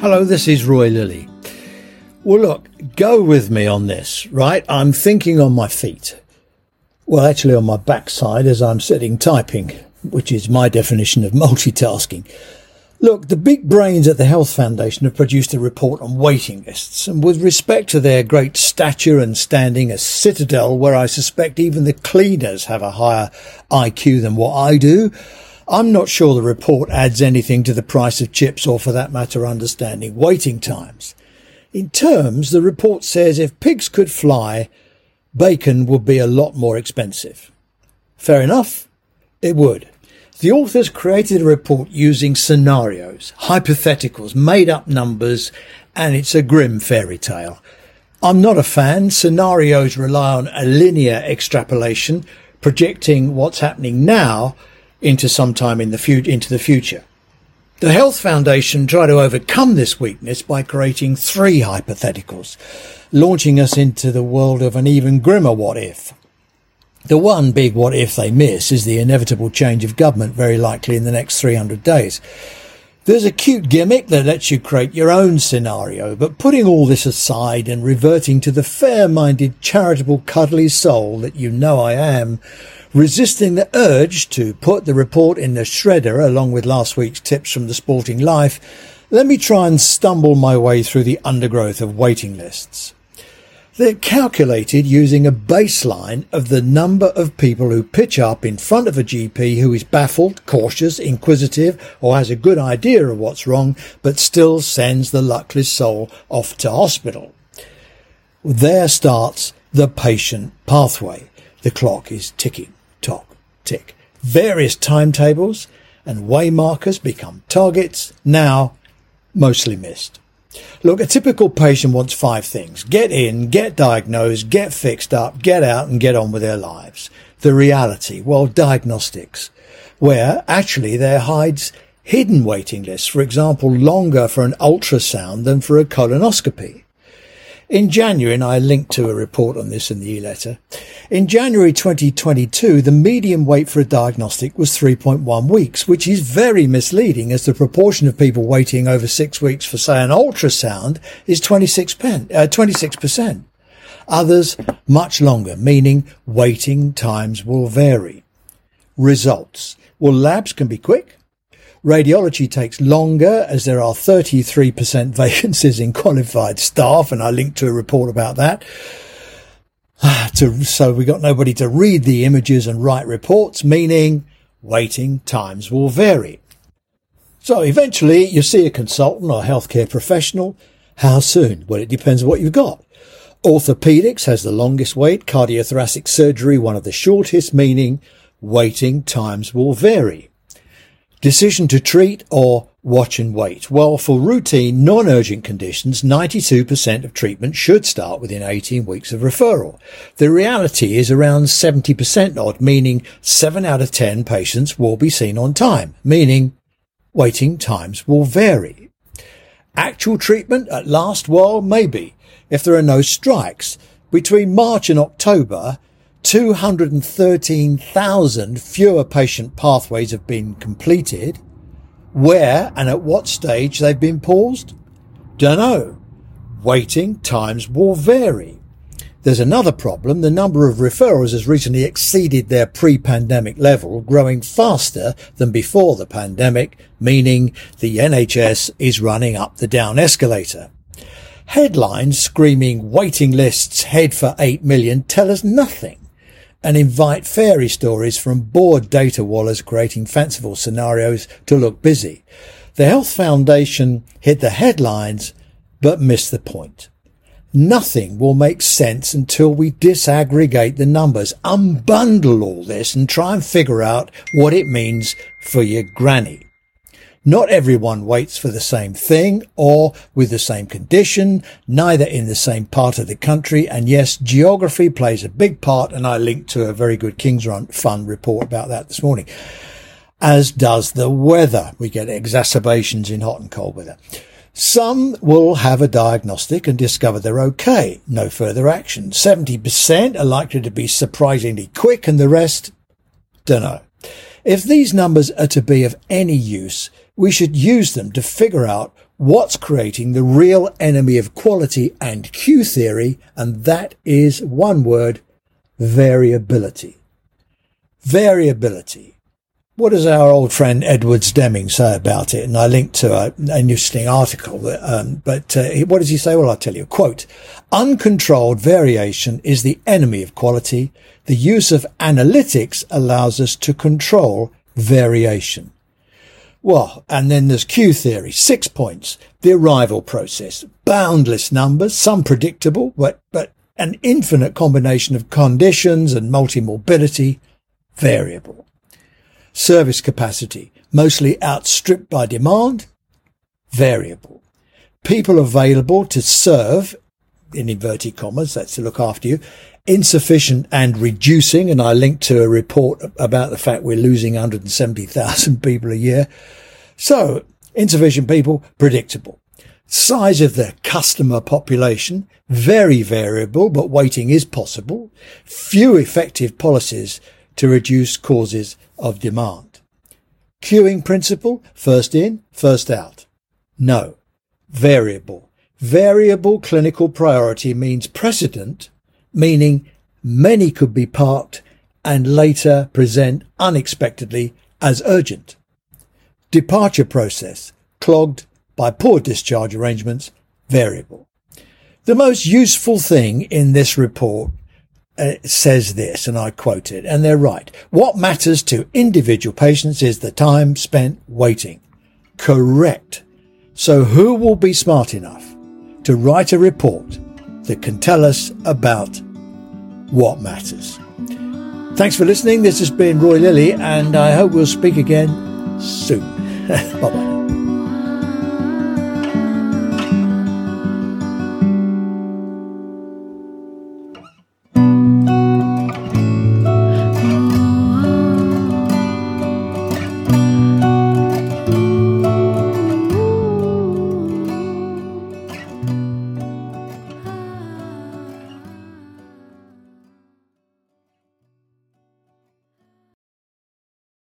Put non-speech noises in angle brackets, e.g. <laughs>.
Hello, this is Roy Lilly. Well, look, go with me on this, right? I'm thinking on my feet. Well, actually, on my backside as I'm sitting typing, which is my definition of <laughs> multitasking. Look, the big brains at the Health Foundation have produced a report on waiting lists, and with respect to their great stature and standing, a citadel where I suspect even the cleaners have a higher IQ than what I do, I'm not sure the report adds anything to the price of chips or, for that matter, understanding waiting times. In terms, the report says if pigs could fly, bacon would be a lot more expensive. Fair enough, it would. The authors created a report using scenarios, hypotheticals, made up numbers, and it's a grim fairy tale. I'm not a fan. Scenarios rely on a linear extrapolation, projecting what's happening now into some time in the into the future. The Health Foundation tried to overcome this weakness by creating three hypotheticals, launching us into the world of an even grimmer what if. The one big what if they miss is the inevitable change of government very likely in the next 300 days. There's a cute gimmick that lets you create your own scenario, but putting all this aside and reverting to the fair-minded, charitable, cuddly soul that you know I am, resisting the urge to put the report in the shredder along with last week's tips from the sporting life, let me try and stumble my way through the undergrowth of waiting lists. They're calculated using a baseline of the number of people who pitch up in front of a GP who is baffled, cautious, inquisitive, or has a good idea of what's wrong, but still sends the luckless soul off to hospital. There starts the patient pathway. The clock is ticking, tock, tick. Various timetables and waymarkers become targets, now mostly missed. Look, a typical patient wants five things. Get in, get diagnosed, get fixed up, get out and get on with their lives. The reality, well, diagnostics, where actually there hides hidden waiting lists, for example, longer for an ultrasound than for a colonoscopy. In January, and I linked to a report on this in the e-letter, in January 2022, the median wait for a diagnostic was 3.1 weeks, which is very misleading as the proportion of people waiting over six weeks for, say, an ultrasound is 26 pen, uh, 26%. Others much longer, meaning waiting times will vary. Results. Well, labs can be quick, Radiology takes longer as there are 33% <laughs> vacancies in qualified staff, and I linked to a report about that. <sighs> to, so we got nobody to read the images and write reports, meaning waiting times will vary. So eventually you see a consultant or healthcare professional. How soon? Well, it depends on what you've got. Orthopedics has the longest wait, cardiothoracic surgery one of the shortest, meaning waiting times will vary. Decision to treat or watch and wait. Well, for routine, non-urgent conditions, 92% of treatment should start within 18 weeks of referral. The reality is around 70% odd, meaning 7 out of 10 patients will be seen on time, meaning waiting times will vary. Actual treatment at last, well, maybe, if there are no strikes. Between March and October, 213,000 fewer patient pathways have been completed. Where and at what stage they've been paused? Dunno. Waiting times will vary. There's another problem. The number of referrals has recently exceeded their pre-pandemic level, growing faster than before the pandemic, meaning the NHS is running up the down escalator. Headlines screaming waiting lists head for 8 million tell us nothing and invite fairy stories from bored data wallers creating fanciful scenarios to look busy. The Health Foundation hit the headlines, but missed the point. Nothing will make sense until we disaggregate the numbers, unbundle all this and try and figure out what it means for your granny. Not everyone waits for the same thing or with the same condition, neither in the same part of the country. And yes, geography plays a big part. And I linked to a very good King's Run Fund report about that this morning. As does the weather. We get exacerbations in hot and cold weather. Some will have a diagnostic and discover they're okay. No further action. 70% are likely to be surprisingly quick and the rest, don't know. If these numbers are to be of any use, we should use them to figure out what's creating the real enemy of quality and queue theory, and that is one word, variability. Variability. What does our old friend Edwards Deming say about it? And I linked to a, an interesting article. That, um, but uh, what does he say? Well, I'll tell you. Quote, uncontrolled variation is the enemy of quality. The use of analytics allows us to control variation. Well, and then there's queue theory, six points, the arrival process, boundless numbers, some predictable, but, but an infinite combination of conditions and multi-morbidity, variable. Service capacity, mostly outstripped by demand, variable. People available to serve, in inverted commas, that's to look after you, insufficient and reducing. And I linked to a report about the fact we're losing 170,000 <laughs> people a year. So insufficient people, predictable. Size of the customer population, very variable, but waiting is possible. Few effective policies to reduce causes of demand. Queuing principle, first in, first out. No. Variable. Variable clinical priority means precedent meaning many could be parked and later present unexpectedly as urgent. Departure process, clogged by poor discharge arrangements, variable. The most useful thing in this report uh, says this, and I quote it, and they're right. What matters to individual patients is the time spent waiting. Correct. So who will be smart enough to write a report that can tell us about what matters. Thanks for listening. This has been Roy Lilly, and I hope we'll speak again soon. <laughs> bye bye.